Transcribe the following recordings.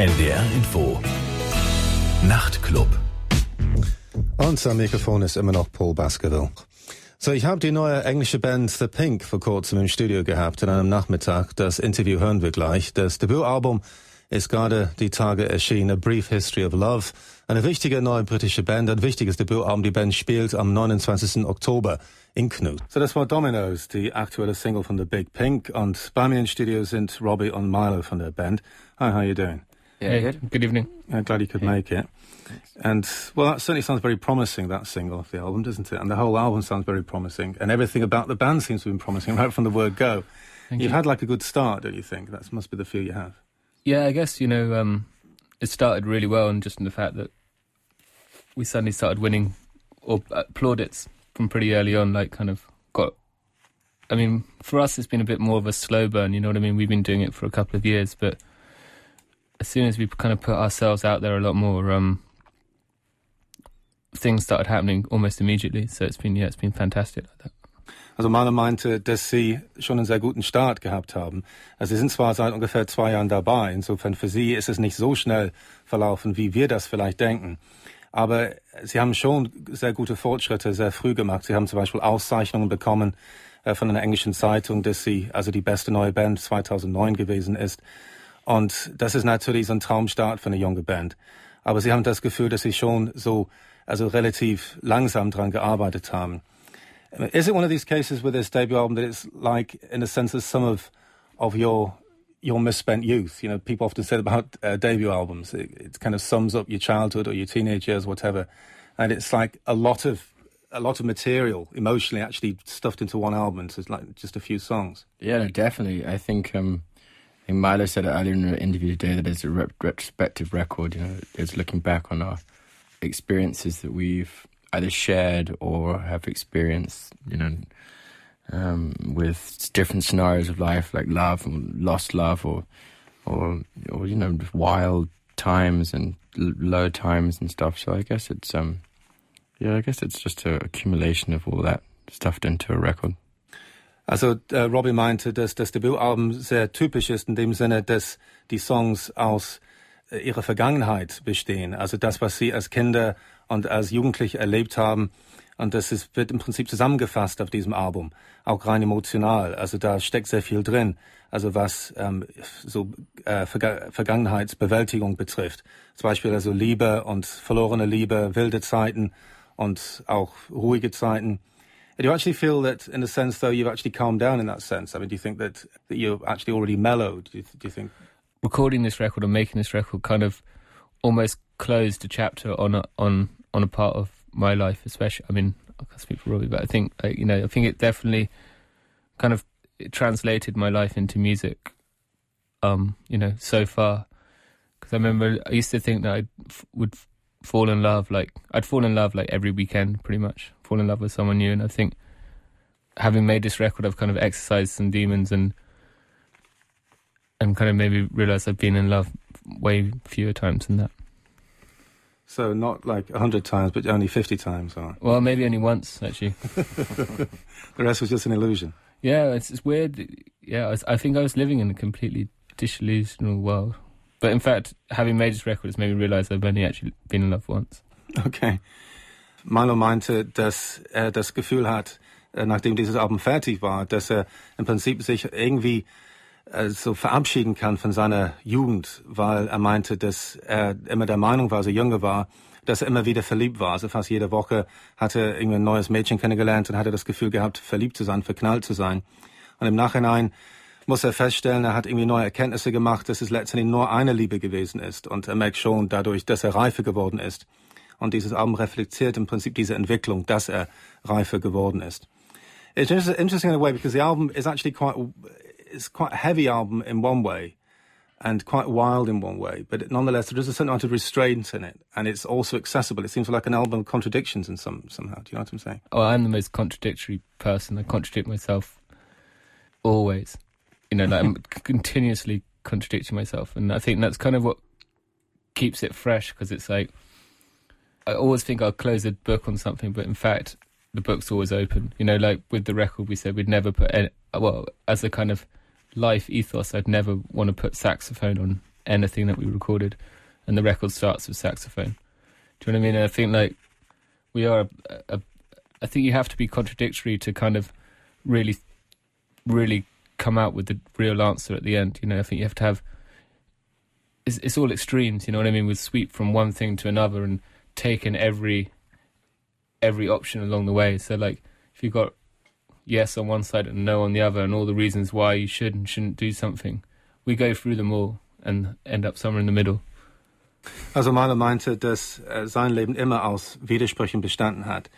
NDR Info. Nachtclub. Und am Mikrofon ist immer noch Paul Baskerville. So, ich habe die neue englische Band The Pink vor kurzem im Studio gehabt an einem Nachmittag. Das Interview hören wir gleich. Das Debütalbum ist gerade die Tage erschienen, A Brief History of Love. Eine wichtige neue britische Band, ein wichtiges Debütalbum. Die Band spielt am 29. Oktober in Knut. So, das war Dominoes, die aktuelle Single von The Big Pink. Und bei mir im Studio sind Robbie und Milo von der Band. Hi, how you doing? Yeah, hey, good. good evening. I'm glad you could hey. make it. And well, that certainly sounds very promising. That single off the album, doesn't it? And the whole album sounds very promising, and everything about the band seems to have been promising right from the word go. Thank You've you. had like a good start, don't you think? That must be the feel you have. Yeah, I guess you know um, it started really well, and just in the fact that we suddenly started winning or uh, plaudits from pretty early on. Like, kind of got. I mean, for us, it's been a bit more of a slow burn. You know what I mean? We've been doing it for a couple of years, but as soon as we kind of put ourselves out there a lot more, um, things started happening almost immediately. So it's been, yeah, it's been fantastic like that. Also Mahler meinte, dass Sie schon einen sehr guten Start gehabt haben. Also Sie sind zwar seit ungefähr zwei Jahren dabei, insofern für Sie ist es nicht so schnell verlaufen, wie wir das vielleicht denken. Aber Sie haben schon sehr gute Fortschritte sehr früh gemacht. Sie haben zum Beispiel Auszeichnungen bekommen äh, von einer englischen Zeitung, dass Sie also die beste neue Band 2009 gewesen ist. Und das ist natürlich so ein Traumstart für eine junge Band. Aber Sie haben das Gefühl, dass Sie schon so, also relativ langsam dran gearbeitet haben. Is it one of these cases with this debut album that it's like, in a sense, that some of, of your your misspent youth. You know, people often say about uh, debut albums, it, it, kind of sums up your childhood or your teenage years, whatever. And it's like a lot of a lot of material emotionally actually stuffed into one album. So it's like just a few songs. Yeah, no, definitely. I think um, Milo said earlier in the interview today that it's a re- retrospective record. You know, it's looking back on our experiences that we've either shared or have experienced. You know, um, with different scenarios of life, like love, and lost love, or or or you know, wild times and l- low times and stuff. So I guess it's um, yeah, I guess it's just an accumulation of all that stuffed into a record. Also äh, Robbie meinte, dass das Debütalbum sehr typisch ist in dem Sinne, dass die Songs aus äh, ihrer Vergangenheit bestehen. Also das, was sie als Kinder und als Jugendliche erlebt haben. Und das ist, wird im Prinzip zusammengefasst auf diesem Album, auch rein emotional. Also da steckt sehr viel drin. Also was ähm, so äh, Verga Vergangenheitsbewältigung betrifft. Zum Beispiel also Liebe und verlorene Liebe, wilde Zeiten und auch ruhige Zeiten. Do you actually feel that, in a sense, though, you've actually calmed down in that sense? I mean, do you think that, that you're actually already mellowed? Do you, do you think? Recording this record and making this record kind of almost closed a chapter on a, on on a part of my life, especially. I mean, I can't speak for Robbie, but I think you know, I think it definitely kind of translated my life into music. Um, you know, so far, because I remember I used to think that I would fall in love like I'd fall in love like every weekend pretty much fall in love with someone new and I think having made this record I've kind of exercised some demons and and kind of maybe realized I've been in love way fewer times than that. So not like a hundred times, but only fifty times. Or... Well, maybe only once actually. the rest was just an illusion. Yeah, it's, it's weird. Yeah, I, I think I was living in a completely disillusional world. But in fact, having made this record has made me realise I've only actually been in love once. Okay. Milo meinte, dass er das Gefühl hat, äh, nachdem dieses Album fertig war, dass er im Prinzip sich irgendwie äh, so verabschieden kann von seiner Jugend, weil er meinte, dass er immer der Meinung war, als er jünger war, dass er immer wieder verliebt war. Also fast jede Woche hatte er irgendwie ein neues Mädchen kennengelernt und hatte das Gefühl gehabt, verliebt zu sein, verknallt zu sein. Und im Nachhinein muss er feststellen, er hat irgendwie neue Erkenntnisse gemacht, dass es letztendlich nur eine Liebe gewesen ist. Und er merkt schon dadurch, dass er reifer geworden ist. Und dieses Album reflektiert im Prinzip diese Entwicklung, dass er reifer geworden ist. It's interesting in a way because the album is actually quite, it's quite a heavy album in one way and quite wild in one way, but nonetheless there is a certain amount of restraint in it, and it's also accessible. It seems like an album of contradictions in some somehow. Do you know what I'm saying? Oh, I'm the most contradictory person. I contradict myself always. You know, like I'm continuously contradicting myself, and I think that's kind of what keeps it fresh because it's like I always think I'll close a book on something, but in fact, the book's always open. You know, like with the record, we said we'd never put any, well as a kind of life ethos. I'd never want to put saxophone on anything that we recorded, and the record starts with saxophone. Do you know what I mean? And I think like we are. A, a, I think you have to be contradictory to kind of really, really come out with the real answer at the end. You know, I think you have to have. It's, it's all extremes, you know what I mean? With sweep from one thing to another and taking every every option along the way. So like, if you've got yes on one side and no on the other, and all the reasons why you should and shouldn't do something, we go through them all and end up somewhere in the middle. Also Milo meinte, dass äh, sein Leben immer aus Widersprüchen bestanden hat.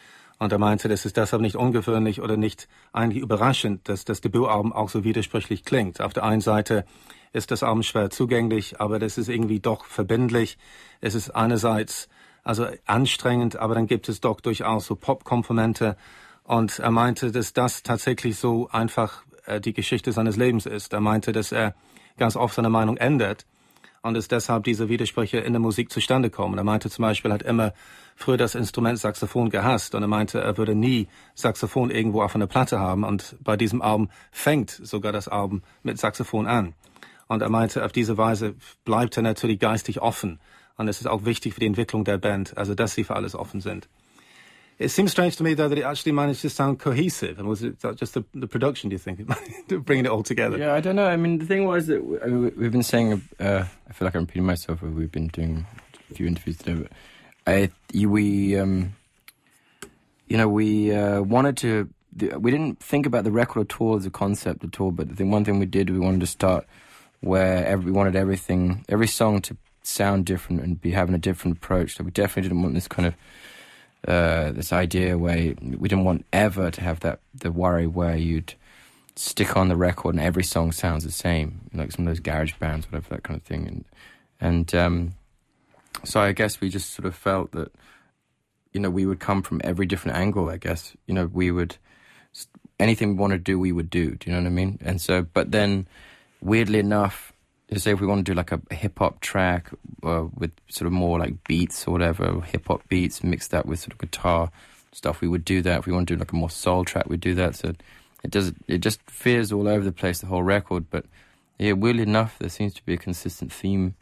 Und er meinte, das ist deshalb nicht ungewöhnlich oder nicht eigentlich überraschend, dass das Debütalbum auch so widersprüchlich klingt. Auf der einen Seite ist das Album schwer zugänglich, aber das ist irgendwie doch verbindlich. Es ist einerseits also anstrengend, aber dann gibt es doch durchaus so Pop-Komponente. Und er meinte, dass das tatsächlich so einfach äh, die Geschichte seines Lebens ist. Er meinte, dass er ganz oft seine Meinung ändert und es deshalb diese Widersprüche in der Musik zustande kommen. Er meinte zum Beispiel, er hat immer früher das Instrument Saxophon gehasst und er meinte, er würde nie Saxophon irgendwo auf einer Platte haben und bei diesem Album fängt sogar das Album mit Saxophon an. Und er meinte, auf diese Weise bleibt er natürlich geistig offen und es ist auch wichtig für die Entwicklung der Band, also dass sie für alles offen sind. It seems strange to me, though, that it actually managed to sound cohesive. And was it just the, the production, do you think, bringing it all together? Yeah, I don't know. I mean, the thing was that I mean, we've been saying, uh, I feel like I'm repeating myself, we've been doing a few interviews today, but I, we, um, you know, we uh, wanted to, we didn't think about the record at all as a concept at all, but the one thing we did, we wanted to start where every, we wanted everything, every song to sound different and be having a different approach. So we definitely didn't want this kind of uh, this idea where we didn't want ever to have that the worry where you'd stick on the record and every song sounds the same, like some of those garage bands, whatever that kind of thing. And and um, so I guess we just sort of felt that you know we would come from every different angle. I guess you know we would anything we want to do, we would do. Do you know what I mean? And so, but then weirdly enough say if we want to do like a, hip hop track uh, with sort of more like beats or whatever, hip hop beats, mixed that with sort of guitar stuff, we would do that. If we want to do like a more soul track, we'd do that. So it does it just veers all over the place the whole record. But yeah, weirdly enough, there seems to be a consistent theme.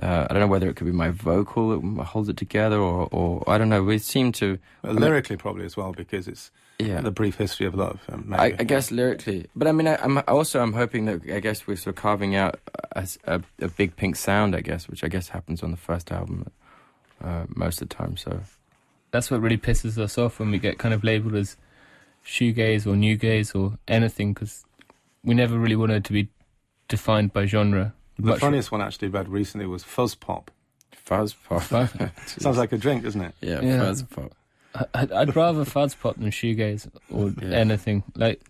Uh, I don't know whether it could be my vocal that holds it together, or, or I don't know. We seem to well, lyrically probably as well because it's yeah. the brief history of love. Um, I, I, guess lyrically, but I mean, I, am also I'm hoping that I guess we're sort of carving out a, a, a, big pink sound, I guess, which I guess happens on the first album uh, most of the time. So that's what really pisses us off when we get kind of labelled as shoegaze or new gaze or anything because we never really wanted to be defined by genre. The funniest one actually read recently was fuzz pop. Fuzz pop. Sounds like a drink, doesn't it? Yeah, yeah. fuzz pop. I'd rather fuzz pop than shoegaze or yeah. anything. Like,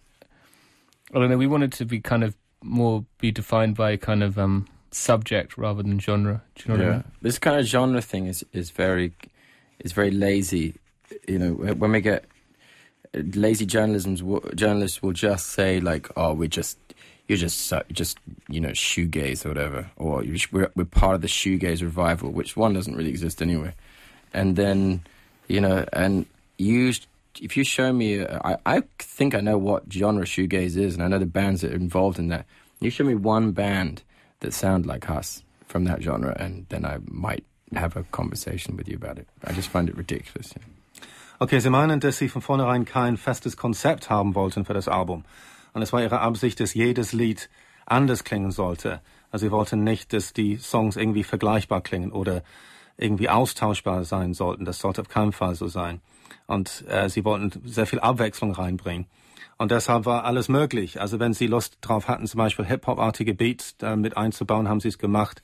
I don't know. We wanted to be kind of more be defined by kind of um, subject rather than genre. Do you know what yeah. I mean? This kind of genre thing is is very is very lazy. You know, when we get lazy journalism's journalists will just say like, "Oh, we're just you're just just you know shoegaze or whatever," or we're, we're part of the shoegaze revival, which one doesn't really exist anyway. And then you know, and you if you show me, I, I think I know what genre shoegaze is, and I know the bands that are involved in that. You show me one band that sound like us from that genre, and then I might have a conversation with you about it. I just find it ridiculous. Okay, Sie meinen, dass Sie von vornherein kein festes Konzept haben wollten für das Album. Und es war Ihre Absicht, dass jedes Lied anders klingen sollte. Also Sie wollten nicht, dass die Songs irgendwie vergleichbar klingen oder irgendwie austauschbar sein sollten. Das sollte auf keinen Fall so sein. Und äh, sie wollten sehr viel Abwechslung reinbringen. Und deshalb war alles möglich. Also wenn sie Lust drauf hatten, zum Beispiel Hip-Hop-artige Beats äh, mit einzubauen, haben sie es gemacht.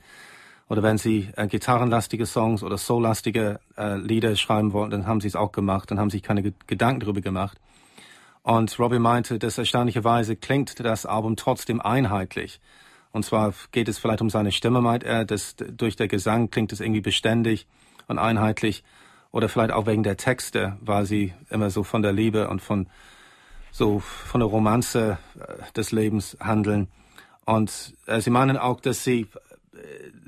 Oder wenn sie äh, gitarrenlastige Songs oder soul-lastige äh, Lieder schreiben wollten, dann haben sie es auch gemacht. Dann haben sich keine Gedanken darüber gemacht. Und Robbie meinte, dass erstaunlicherweise klingt das Album trotzdem einheitlich. Und zwar geht es vielleicht um seine Stimme, meint er, dass durch der Gesang klingt es irgendwie beständig und einheitlich. Oder vielleicht auch wegen der Texte, weil sie immer so von der Liebe und von so von der Romanze äh, des Lebens handeln. Und äh, sie meinen auch, dass sie äh,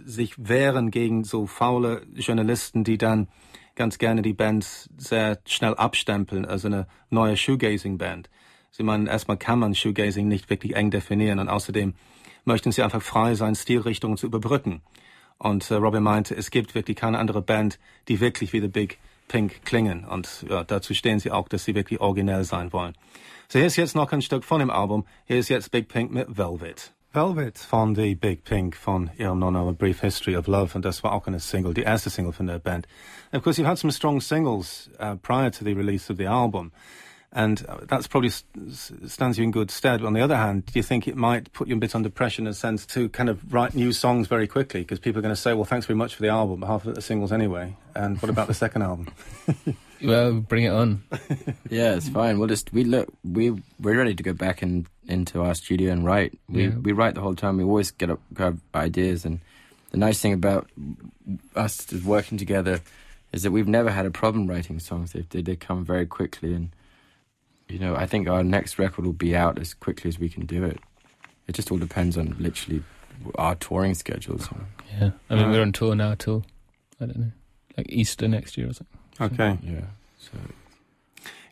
sich wehren gegen so faule Journalisten, die dann ganz gerne die Bands sehr schnell abstempeln, also eine neue Shoegazing-Band. Sie meinen, erstmal kann man Shoegazing nicht wirklich eng definieren und außerdem möchten sie einfach frei sein, Stilrichtungen zu überbrücken. Und äh, Robbie meinte, es gibt wirklich keine andere Band, die wirklich wie The Big Pink klingen. Und ja, dazu stehen sie auch, dass sie wirklich originell sein wollen. So hier ist jetzt noch ein Stück von dem Album. Hier ist jetzt Big Pink mit Velvet. Velvet von The Big Pink von ihrem non A Brief History of Love und das war auch eine Single, die erste Single von der Band. And of course, you've had some strong singles uh, prior to the release of the album. And uh, that's probably stands you in good stead. On the other hand, do you think it might put you a bit under pressure in a sense to kind of write new songs very quickly? Because people are going to say, well, thanks very much for the album, but half of it are singles anyway. And what about the second album? well, bring it on. yeah, it's fine. We'll just, we look, we, we're ready to go back and into our studio and write. We, yeah. we write the whole time. We always get up, have ideas. And the nice thing about us working together is that we've never had a problem writing songs. They, they, they come very quickly and, you know, I think our next record will be out as quickly as we can do it. It just all depends on literally our touring schedules. Yeah, I mean, uh, we're on tour now till I don't know, like Easter next year or something. Okay. Yeah. So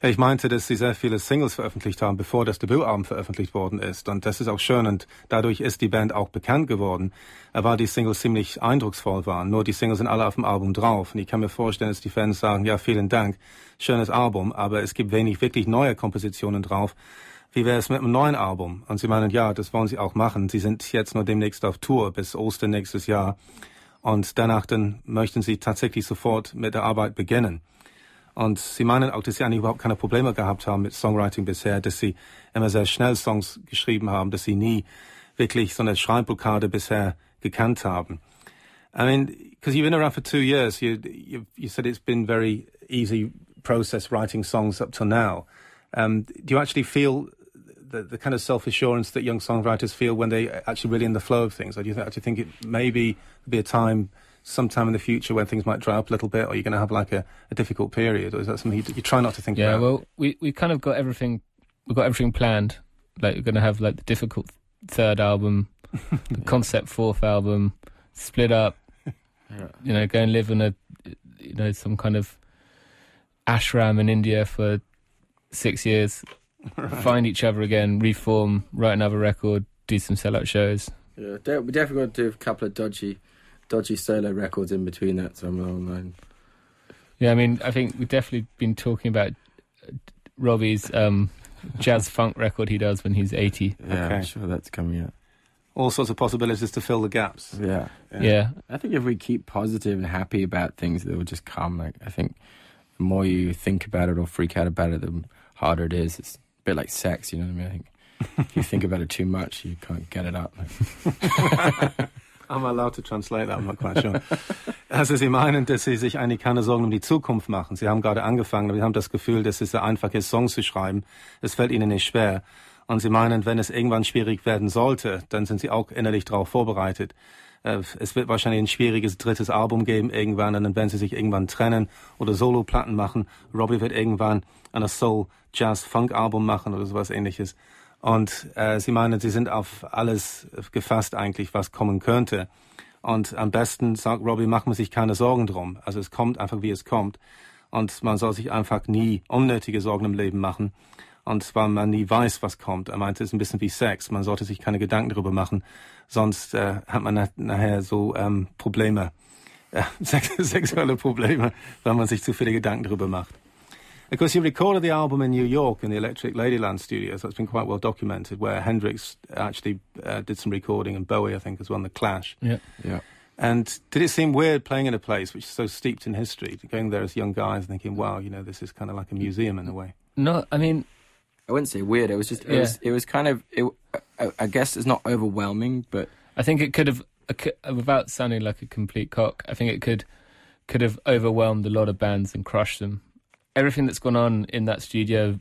Ja, ich meinte, dass sie sehr viele Singles veröffentlicht haben, bevor das Debütalbum veröffentlicht worden ist. Und das ist auch schön und dadurch ist die Band auch bekannt geworden, weil die Singles ziemlich eindrucksvoll waren. Nur die Singles sind alle auf dem Album drauf. Und ich kann mir vorstellen, dass die Fans sagen, ja, vielen Dank, schönes Album, aber es gibt wenig wirklich neue Kompositionen drauf. Wie wäre es mit einem neuen Album? Und sie meinen, ja, das wollen sie auch machen. Sie sind jetzt nur demnächst auf Tour bis Ostern nächstes Jahr. Und danach dann möchten sie tatsächlich sofort mit der Arbeit beginnen. Und sie meinen auch, dass sie eigentlich überhaupt keine Probleme gehabt haben mit Songwriting bisher, dass sie immer sehr schnell Songs geschrieben haben, dass sie nie wirklich so eine Schreibblockade bisher gekannt haben. I mean, because you've been around for two years, you, you, you said it's been a very easy process writing songs up till now. Um, do you actually feel the, the kind of self-assurance that young songwriters feel when they actually really in the flow of things? Or do you actually think it maybe be a time sometime in the future when things might dry up a little bit, or you're going to have like a, a difficult period, or is that something you, you try not to think yeah, about? Yeah, well, we we kind of got everything, we've got everything planned. Like we're going to have like the difficult third album, the concept fourth album, split up. Yeah. You know, go and live in a, you know, some kind of ashram in India for six years, right. find each other again, reform, write another record, do some sellout shows. Yeah, we're definitely got to do a couple of dodgy dodgy solo records in between that somewhere online. Yeah, I mean, I think we've definitely been talking about Robbie's um, jazz funk record he does when he's 80. Yeah, okay. I'm sure that's coming out. All sorts of possibilities to fill the gaps. Yeah. yeah. yeah. I think if we keep positive and happy about things, they will just come. Like, I think the more you think about it or freak out about it, the harder it is. It's a bit like sex, you know what I mean? I think if you think about it too much, you can't get it up. I'm allowed to translate that, I'm not quite sure. Also Sie meinen, dass Sie sich eigentlich keine Sorgen um die Zukunft machen. Sie haben gerade angefangen, aber Sie haben das Gefühl, dass es sehr einfach ist, Songs zu schreiben. Es fällt Ihnen nicht schwer. Und Sie meinen, wenn es irgendwann schwierig werden sollte, dann sind Sie auch innerlich darauf vorbereitet. Äh, es wird wahrscheinlich ein schwieriges drittes Album geben irgendwann und dann werden sie sich irgendwann trennen oder Solo-Platten machen. Robbie wird irgendwann ein Soul-Jazz-Funk-Album machen oder sowas ähnliches. Und äh, sie meinen, sie sind auf alles gefasst eigentlich, was kommen könnte. Und am besten, sagt Robbie, macht man sich keine Sorgen drum. Also es kommt einfach, wie es kommt. Und man soll sich einfach nie unnötige Sorgen im Leben machen. Und weil man nie weiß, was kommt. Er meinte, es ist ein bisschen wie Sex. Man sollte sich keine Gedanken darüber machen. Sonst äh, hat man nachher so ähm, Probleme, äh, sexuelle Probleme, weil man sich zu viele Gedanken darüber macht. Of course, he recorded the album in New York in the Electric Ladyland studios. That's been quite well documented, where Hendrix actually uh, did some recording, and Bowie, I think, as well, The Clash. Yeah, yeah. And did it seem weird playing in a place which is so steeped in history, going there as young guys, thinking, "Wow, you know, this is kind of like a museum in a way." No, I mean, I wouldn't say weird. It was just, it yeah. was, it was kind of, it, I, I guess it's not overwhelming, but I think it could have, without sounding like a complete cock, I think it could could have overwhelmed a lot of bands and crushed them everything that's gone on in that studio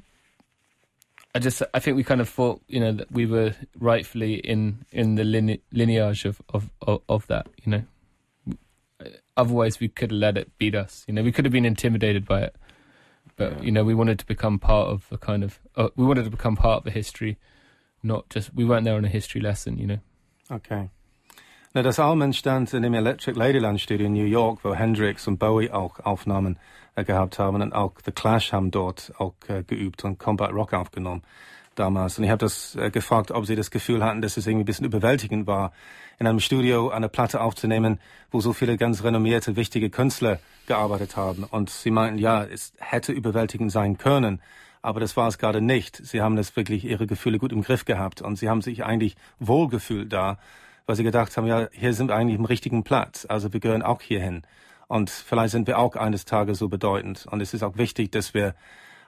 I just I think we kind of thought you know that we were rightfully in in the line, lineage of, of, of of that you know. Otherwise we could have let it beat us you know. We could have been intimidated by it. But yeah. you know we wanted to become part of the kind of uh, we wanted to become part of the history not just we weren't there on a history lesson you know. Okay Na, das Album entstand in dem Electric Ladyland Studio in New York, wo Hendrix und Bowie auch Aufnahmen äh, gehabt haben und auch The Clash haben dort auch äh, geübt und Combat Rock aufgenommen. damals. Und ich habe das äh, gefragt, ob sie das Gefühl hatten, dass es irgendwie ein bisschen überwältigend war, in einem Studio eine Platte aufzunehmen, wo so viele ganz renommierte, wichtige Künstler gearbeitet haben. Und sie meinten, ja, es hätte überwältigend sein können, aber das war es gerade nicht. Sie haben das wirklich ihre Gefühle gut im Griff gehabt und sie haben sich eigentlich wohlgefühlt da, weil sie gedacht haben, ja, hier sind wir eigentlich im richtigen Platz, also wir gehören auch hierhin. Und vielleicht sind wir auch eines Tages so bedeutend. Und es ist auch wichtig, dass wir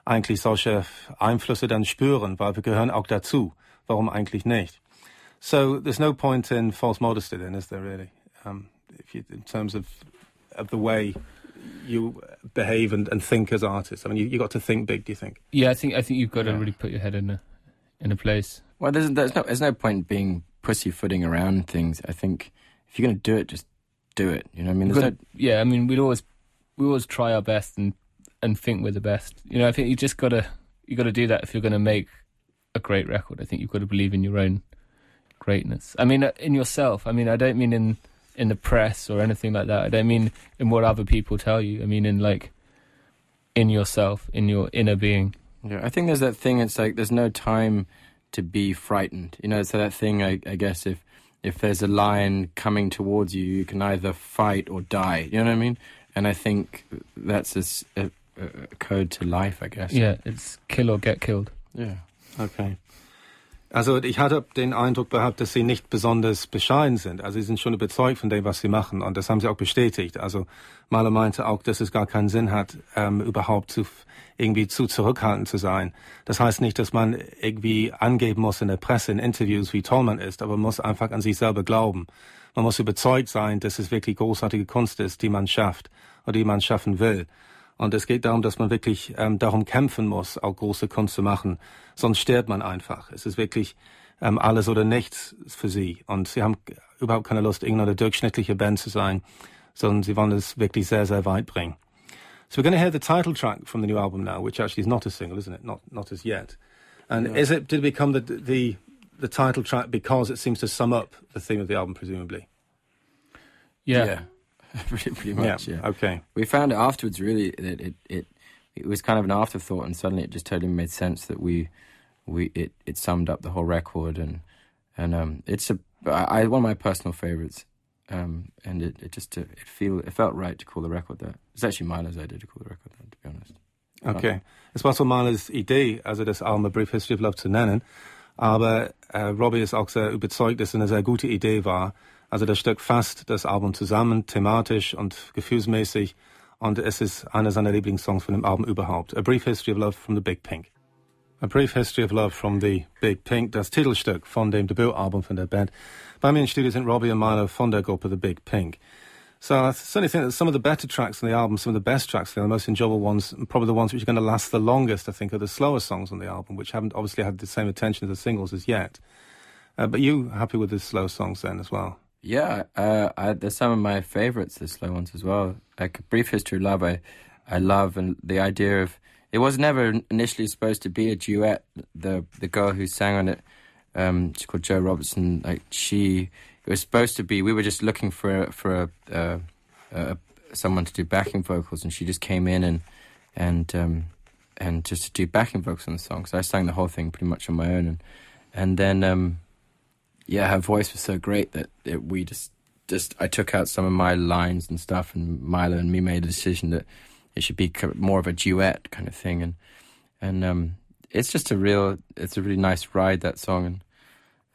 eigentlich solche Einflüsse dann spüren, weil wir gehören auch dazu. Warum eigentlich nicht? So there's no point in false modesty then, is there really? Um, if you, in terms of, of the way you behave and, and think as artists. I mean, you you got to think big. Do you think? Yeah, I think I think you've got Yeah. to really put your head in a in a place. Well, there's, there's no there's no point being pussyfooting around things. I think if you're going to do it, just do it. You know, what I mean, You've no yeah, I mean, we'd always we always try our best and and think we're the best. You know, I think you just gotta you got to do that if you're going to make a great record. I think you've got to believe in your own greatness. I mean, uh, in yourself. I mean, I don't mean in in the press or anything like that. I don't mean in what other people tell you. I mean in like in yourself, in your inner being. Yeah, I think there's that thing. It's like there's no time to be frightened. You know, so that thing. I, I guess if if there's a lion coming towards you, you can either fight or die. You know what I mean? And I think that's a code to life. I guess. Yeah, it's kill or get killed. Yeah. Okay. Also ich hatte den Eindruck gehabt, dass sie nicht besonders bescheiden sind. Also sie sind schon überzeugt von dem, was sie machen. Und das haben sie auch bestätigt. Also Mahler meinte auch, dass es gar keinen Sinn hat, ähm, überhaupt zu, irgendwie zu zurückhaltend zu sein. Das heißt nicht, dass man irgendwie angeben muss in der Presse, in Interviews, wie toll man ist, aber man muss einfach an sich selber glauben. Man muss überzeugt sein, dass es wirklich großartige Kunst ist, die man schafft oder die man schaffen will. Und es geht darum, dass man wirklich ähm, darum kämpfen muss, auch große Kunst zu machen. Sonst stirbt man einfach. Es ist wirklich ähm, alles oder nichts für sie. Und sie haben überhaupt keine Lust, irgendeine durchschnittliche Band zu sein, sondern sie wollen es wirklich sehr, sehr weit bringen. So we're going to hear the title track from the new album now, which actually is not a single, isn't it? Not not as yet. And is it did it become the the the title track because it seems to sum up the theme of the album, presumably? Yeah. pretty, pretty much. Yeah. Okay. We found it afterwards. Really, that it, it it was kind of an afterthought, and suddenly it just totally made sense that we we it, it summed up the whole record, and and um, it's a I, I one of my personal favorites, um, and it, it just uh, it feel it felt right to call the record that. It's actually Milo's idea to call the record that, to be honest. Okay. Es war so Milos Idee, also das Album A Brief History of Love zu nennen. Aber äh, Robbie ist auch sehr überzeugt, dass es eine sehr gute Idee war. Also das Stück fasst das Album zusammen, thematisch und gefühlsmäßig. Und es ist einer seiner Lieblingssongs von dem Album überhaupt. A Brief History of Love from the Big Pink. A Brief History of Love from the Big Pink, das Titelstück von dem Debütalbum von der Band. Bei mir im Studio sind Robbie und Milo von der Gruppe The Big Pink. So I certainly think that some of the better tracks on the album, some of the best tracks, the most enjoyable ones, probably the ones which are going to last the longest, I think, are the slower songs on the album, which haven't obviously had the same attention as the singles as yet. Uh, but you happy with the slow songs then as well? Yeah, uh, I, there's some of my favorites, the slow ones as well. Like a brief history of love, I, I love, and the idea of it was never initially supposed to be a duet. The the girl who sang on it, um, she's called Joe Robertson. Like she, it was supposed to be. We were just looking for for a, uh, uh, someone to do backing vocals, and she just came in and and um, and just to do backing vocals on the song. So I sang the whole thing pretty much on my own, and and then. Um, yeah, her voice was so great that it, we just just I took out some of my lines and stuff, and Milo and me made a decision that it should be more of a duet kind of thing, and and um, it's just a real, it's a really nice ride that song, and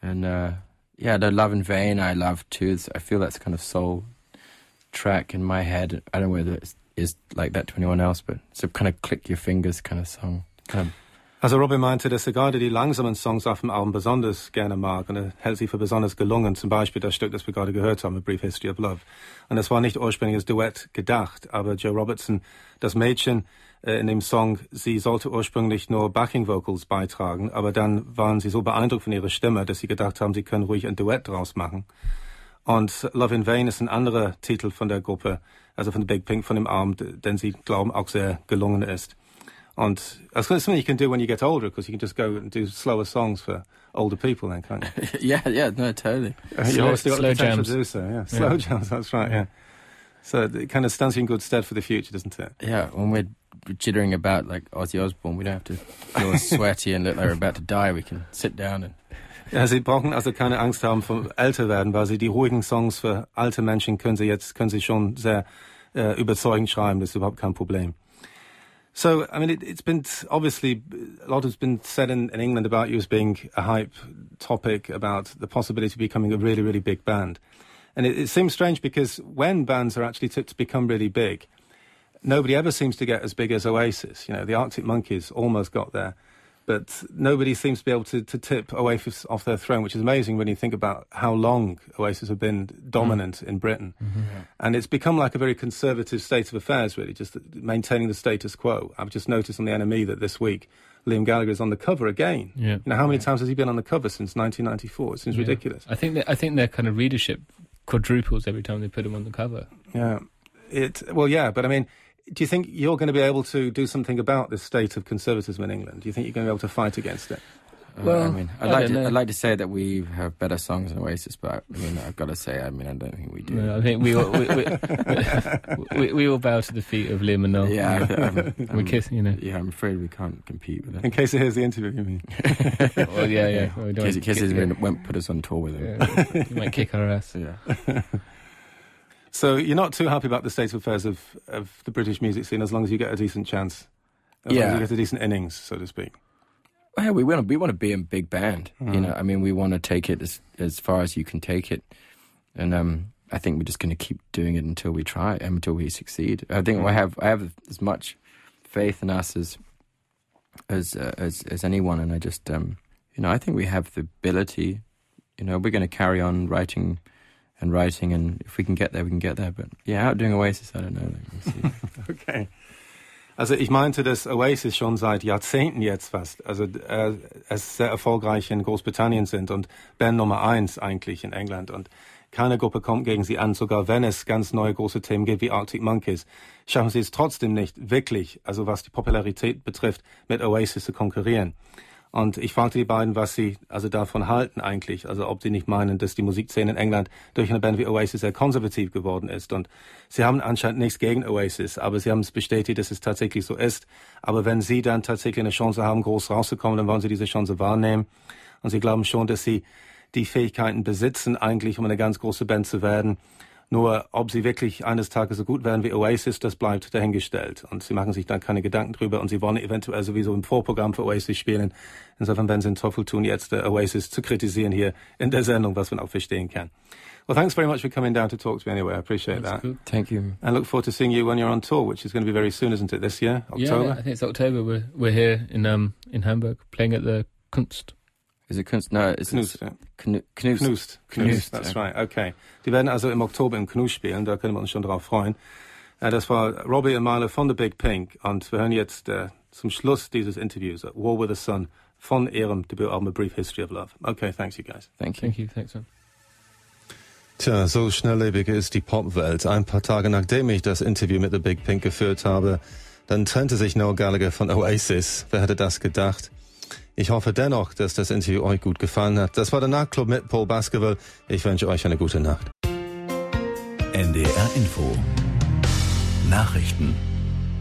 and uh, yeah, the Love in Vain I love too. It's, I feel that's kind of soul track in my head. I don't know whether it is like that to anyone else, but it's a kind of click your fingers kind of song. Kind of Also Robin meinte, dass er gerade die langsamen Songs auf dem Album besonders gerne mag und er hält sie für besonders gelungen. Zum Beispiel das Stück, das wir gerade gehört haben, A Brief History of Love. Und das war nicht ursprünglich als Duett gedacht, aber Joe Robertson, das Mädchen äh, in dem Song, sie sollte ursprünglich nur Backing Vocals beitragen, aber dann waren sie so beeindruckt von ihrer Stimme, dass sie gedacht haben, sie können ruhig ein Duett draus machen. Und Love in Vain ist ein anderer Titel von der Gruppe, also von Big Pink, von dem Album, den sie glauben auch sehr gelungen ist. And that's something you can do when you get older, because you can just go and do slower songs for older people, then, can't you? yeah, yeah, no, totally. Uh, you Slow- obviously got slow the potential jams. to do so. Yeah, slow Yeah. jams. That's right. Yeah. So it kind of stands you in good stead for the future, doesn't it? Yeah, when we're jittering about like Ozzy Osbourne, we don't have to feel sweaty and look like we're about to die. We can sit down and Ja, Sie brauchen also keine Angst haben vom älter werden, weil Sie die ruhigen Songs für alte Menschen können Sie jetzt können Sie schon sehr äh, überzeugend schreiben. Das ist überhaupt kein Problem. So, I mean, it, has been obviously a lot has been said in, in England about you as being a hype topic about the possibility of becoming a really, really big band. And it, it seems strange because when bands are actually tipped to become really big, nobody ever seems to get as big as Oasis. You know, the Arctic Monkeys almost got there, but nobody seems to be able to, to tip Oasis off their throne, which is amazing when you think about how long Oasis have been dominant mm. in Britain. Mm-hmm, yeah. And it's become like a very conservative state of affairs, really, just maintaining the status quo. I've just noticed on the NME that this week Liam Gallagher is on the cover again. Yeah. You know, how many yeah. times has he been on the cover since 1994? It seems yeah. ridiculous. I think that, I think their kind of readership quadruples every time they put him on the cover. Yeah, it well, yeah, but I mean, do you think you're going to be able to do something about this state of conservatism in England? Do you think you're going to be able to fight against it? Uh, well, I mean, I'd, I like to, I'd like to say that we have better songs than Oasis, but I mean, I've got to say, I mean, I don't think we do. No, I think we all, we, we, we, we, all bow to the feet of Liam and Noel. Yeah, I'm, I'm, we kiss, you know. Yeah, I'm afraid we can't compete with it. In case he hears the interview, you mean? well, yeah, yeah. Well, in case, in case he won't put us on tour with him. Yeah, he might kick our ass. Yeah. So you're not too happy about the state of affairs of, of the British music scene as long as you get a decent chance. As yeah. long as you get a decent innings, so to speak. Well, we want to we want to be a big band. Mm. You know, I mean, we want to take it as as far as you can take it, and um, I think we're just going to keep doing it until we try until we succeed. I think mm. I have I have as much faith in us as as uh, as as anyone, and I just um, you know I think we have the ability. You know, we're going to carry on writing and writing, and if we can get there, we can get there. But yeah, outdoing Oasis, I don't know. Okay. Also ich meinte, dass Oasis schon seit Jahrzehnten jetzt fast, also äh, es sehr erfolgreich in Großbritannien sind und Band Nummer eins eigentlich in England und keine Gruppe kommt gegen sie an, sogar wenn es ganz neue große Themen gibt wie Arctic Monkeys, schaffen sie es trotzdem nicht wirklich, also was die Popularität betrifft, mit Oasis zu konkurrieren. Und ich fragte die beiden, was sie also davon halten eigentlich. Also ob sie nicht meinen, dass die Musikszene in England durch eine Band wie Oasis sehr konservativ geworden ist. Und sie haben anscheinend nichts gegen Oasis, aber sie haben es bestätigt, dass es tatsächlich so ist. Aber wenn sie dann tatsächlich eine Chance haben, groß rauszukommen, dann wollen sie diese Chance wahrnehmen. Und sie glauben schon, dass sie die Fähigkeiten besitzen, eigentlich um eine ganz große Band zu werden. Nur ob sie wirklich eines Tages so gut werden wie Oasis, das bleibt dahingestellt. Und sie machen sich da keine Gedanken drüber und sie wollen eventuell sowieso im Vorprogramm für Oasis spielen. Insofern werden sie einen Teufel tun, jetzt uh, Oasis zu kritisieren hier in der Sendung, was man auch verstehen kann. Well, thanks very much for coming down to talk to me anyway. I appreciate That's that. Good. Thank you. And look forward to seeing you when you're on tour, which is going to be very soon, isn't it? This year, October. Yeah, I think it's October. We're we're here in um in Hamburg playing at the Kunst Is it Kunst? No, it's Knust. Ja. Knust. Knust. Knust. That's right. Okay. Die werden also im Oktober im Knust spielen. Da können wir uns schon drauf freuen. Äh, das war Robbie und Milo von The Big Pink. Und wir hören jetzt äh, zum Schluss dieses Interviews War with the Sun von ihrem Debütalbum A Brief History of Love. Okay, thanks you guys. Thank you. Thank you. Thanks, man. Tja, so schnelllebig ist die Popwelt. Ein paar Tage nachdem ich das Interview mit The Big Pink geführt habe, dann trennte sich Noel Gallagher von Oasis. Wer hätte das gedacht? Ich hoffe dennoch, dass das Interview euch gut gefallen hat. Das war der Nachtclub mit Paul Baskerville. Ich wünsche euch eine gute Nacht. NDR Info Nachrichten